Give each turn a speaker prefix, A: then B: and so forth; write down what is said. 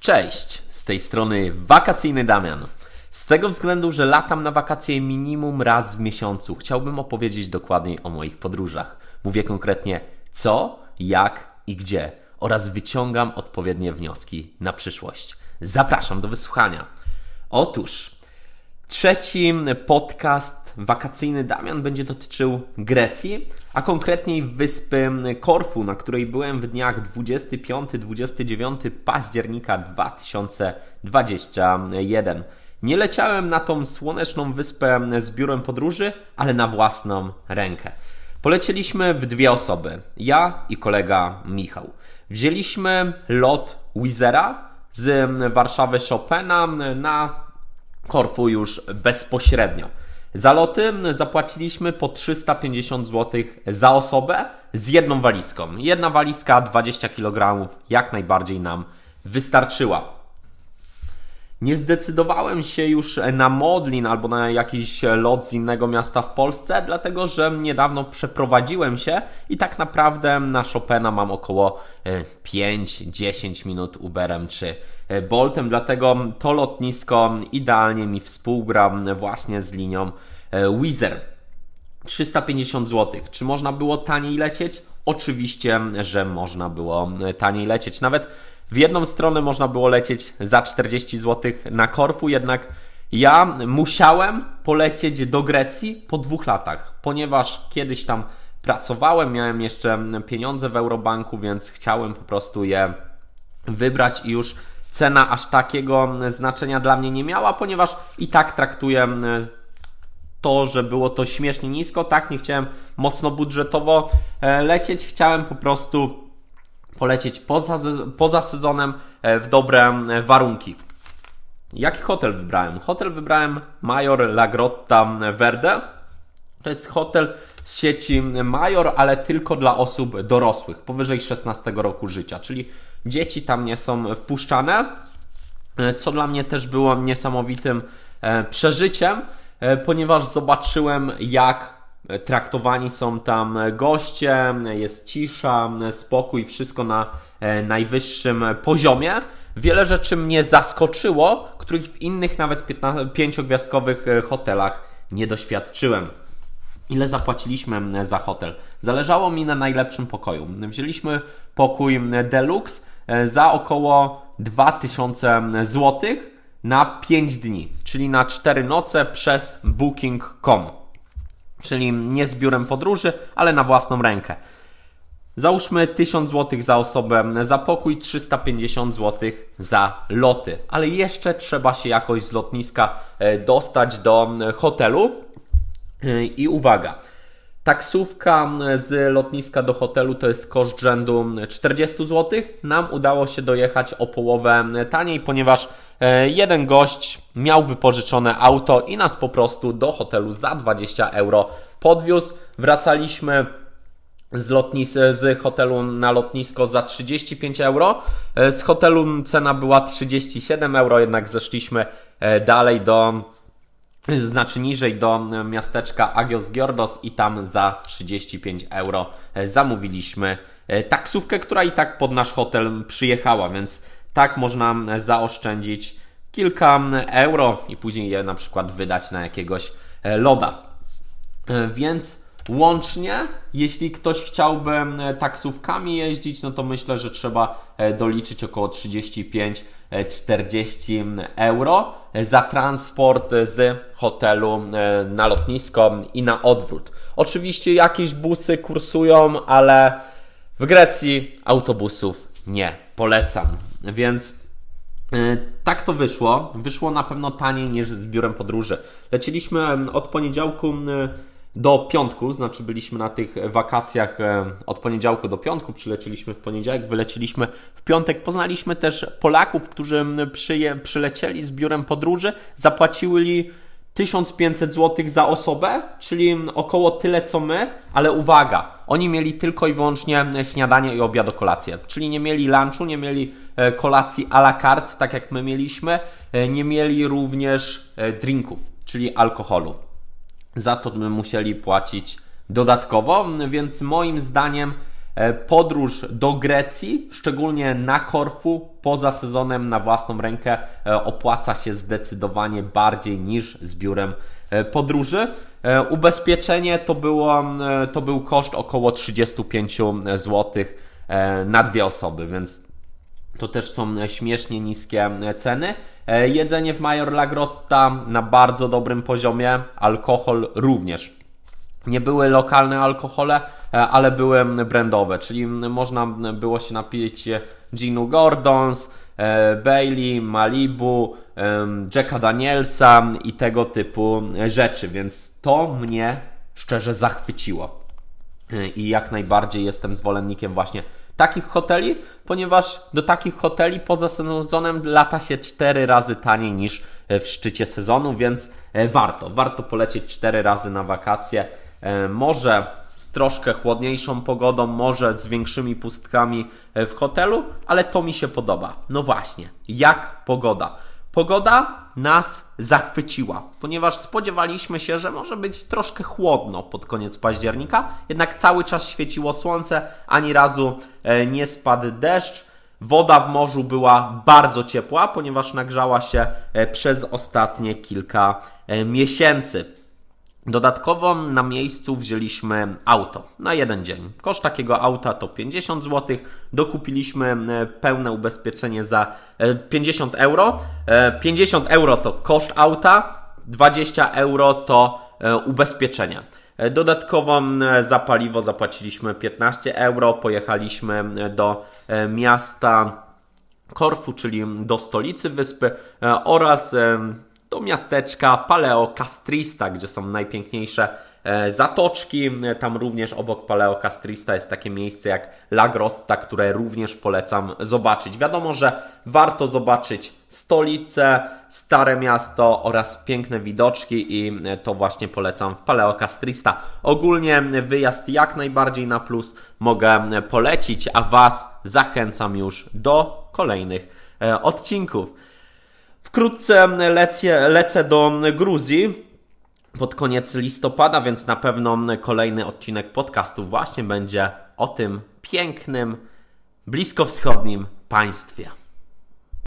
A: Cześć, z tej strony wakacyjny Damian. Z tego względu, że latam na wakacje minimum raz w miesiącu, chciałbym opowiedzieć dokładniej o moich podróżach. Mówię konkretnie co, jak i gdzie oraz wyciągam odpowiednie wnioski na przyszłość. Zapraszam do wysłuchania. Otóż trzeci podcast wakacyjny Damian będzie dotyczył Grecji, a konkretniej wyspy Korfu, na której byłem w dniach 25-29 października 2021. Nie leciałem na tą słoneczną wyspę z biurem podróży, ale na własną rękę. Polecieliśmy w dwie osoby, ja i kolega Michał. Wzięliśmy lot Wizera z Warszawy Chopina na Korfu już bezpośrednio. Za loty zapłaciliśmy po 350 zł za osobę z jedną walizką. Jedna walizka 20 kg jak najbardziej nam wystarczyła. Nie zdecydowałem się już na Modlin albo na jakiś lot z innego miasta w Polsce, dlatego że niedawno przeprowadziłem się i tak naprawdę na Chopina mam około 5-10 e, minut Uberem czy e, Boltem, dlatego to lotnisko idealnie mi współgra właśnie z linią e, Wizer. 350 zł. Czy można było taniej lecieć? Oczywiście, że można było taniej lecieć. Nawet w jedną stronę można było lecieć za 40 zł na Korfu, jednak ja musiałem polecieć do Grecji po dwóch latach, ponieważ kiedyś tam pracowałem, miałem jeszcze pieniądze w Eurobanku, więc chciałem po prostu je wybrać i już cena aż takiego znaczenia dla mnie nie miała, ponieważ i tak traktuję to, że było to śmiesznie nisko, tak, nie chciałem mocno budżetowo e, lecieć, chciałem po prostu polecieć poza, poza sezonem e, w dobre e, warunki. Jaki hotel wybrałem? Hotel wybrałem Major La Grotta Verde. To jest hotel z sieci Major, ale tylko dla osób dorosłych, powyżej 16 roku życia, czyli dzieci tam nie są wpuszczane, e, co dla mnie też było niesamowitym przeżyciem, ponieważ zobaczyłem, jak traktowani są tam goście, jest cisza, spokój, wszystko na e, najwyższym poziomie. Wiele rzeczy mnie zaskoczyło, których w innych nawet pięciogwiazdkowych e, hotelach nie doświadczyłem. Ile zapłaciliśmy za hotel? Zależało mi na najlepszym pokoju. Wzięliśmy pokój deluxe e, za około 2000 zł na 5 dni, czyli na 4 noce przez booking.com czyli nie z biurem podróży, ale na własną rękę. Załóżmy 1000 zł za osobę za pokój, 350 zł za loty, ale jeszcze trzeba się jakoś z lotniska e, dostać do hotelu. E, I uwaga, taksówka z lotniska do hotelu to jest koszt rzędu 40 zł. Nam udało się dojechać o połowę taniej, ponieważ E, jeden gość miał wypożyczone auto i nas po prostu do hotelu za 20 euro podwiózł. Wracaliśmy z, lotnis z hotelu na lotnisko za 35 euro. E, z hotelu cena była 37 euro, jednak zeszliśmy e, dalej do, znaczy niżej do miasteczka Agios Giordos i tam za 35 euro zamówiliśmy taksówkę, która i tak pod nasz hotel przyjechała, więc tak można zaoszczędzić kilka euro i później je na przykład wydać na jakiegoś e, loda. E, więc łącznie, jeśli ktoś chciałby taksówkami jeździć, no to myślę, że trzeba e, doliczyć około 35-40 euro za transport z hotelu na lotnisko i na odwrót. Oczywiście jakieś busy kursują, ale w Grecji autobusów nie polecam. Więc e, tak to wyszło. Wyszło na pewno taniej niż z biurem podróży. Leciliśmy od poniedziałku do piątku, znaczy byliśmy na tych wakacjach e, od poniedziałku do piątku, przylecieliśmy w poniedziałek, wyleciliśmy w piątek. Poznaliśmy też Polaków, którzy przyje, przylecieli z biurem podróży, zapłacili 1500 zł za osobę, czyli około tyle co my, ale uwaga, oni mieli tylko i wyłącznie śniadanie i obiad o kolację, czyli nie mieli lunchu, nie mieli e, kolacji à la carte, tak jak my mieliśmy, e, nie mieli również drinków, czyli alkoholu. Za to musieli płacić dodatkowo, więc moim zdaniem podróż do Grecji, szczególnie na Korfu, poza sezonem na własną rękę opłaca się zdecydowanie bardziej niż z biurem podróży. Ubezpieczenie to, było, to był koszt około 35 zł na dwie osoby, więc to też są śmiesznie niskie ceny. E, jedzenie w Major Lagrotta na bardzo dobrym poziomie, alkohol również. Nie były lokalne alkohole, e, ale były brandowe, czyli można było się napić Ginu Gordons, e, Bailey, Malibu, Jacka Danielsa i tego typu rzeczy, więc to mnie szczerze zachwyciło. I jak najbardziej jestem zwolennikiem właśnie takich hoteli, ponieważ do takich hoteli poza sezonem lata się 4 razy taniej niż w szczycie sezonu, więc e, warto, warto polecieć 4 razy na wakacje. E, może z troszkę chłodniejszą pogodą, może z większymi pustkami e, w hotelu, ale to mi się podoba. No właśnie, jak pogoda? Pogoda nas zachwyciła, ponieważ spodziewaliśmy się, że może być troszkę chłodno pod koniec października, jednak cały czas świeciło słońce, ani razu e, nie spadł deszcz. Woda w morzu była bardzo ciepła, ponieważ nagrzała się e, przez ostatnie kilka e, miesięcy. Dodatkowo na miejscu wzięliśmy auto na jeden dzień. Koszt takiego auta to 50 zł. Dokupiliśmy e, pełne ubezpieczenie za 50 e, euro. 50 e, euro to koszt auta, 20 euro to ubezpieczenie. Dodatkowo za paliwo zapłaciliśmy 15 euro. Pojechaliśmy do miasta Korfu, czyli do stolicy wyspy oraz do miasteczka Paleo Castrista, gdzie są najpiękniejsze e, zatoczki. Tam również obok Paleo Castrista jest takie miejsce jak La Grotta, które również polecam zobaczyć. Wiadomo, że warto zobaczyć stolicę, stare miasto oraz piękne widoczki i to właśnie polecam w Paleo Castrista. Ogólnie wyjazd jak najbardziej na plus mogę polecić, a Was zachęcam już do kolejnych e, odcinków. Wkrótce lecę, lecę do Gruzji pod koniec listopada, więc na pewno kolejny odcinek podcastu właśnie będzie o tym pięknym, bliskowschodnim państwie.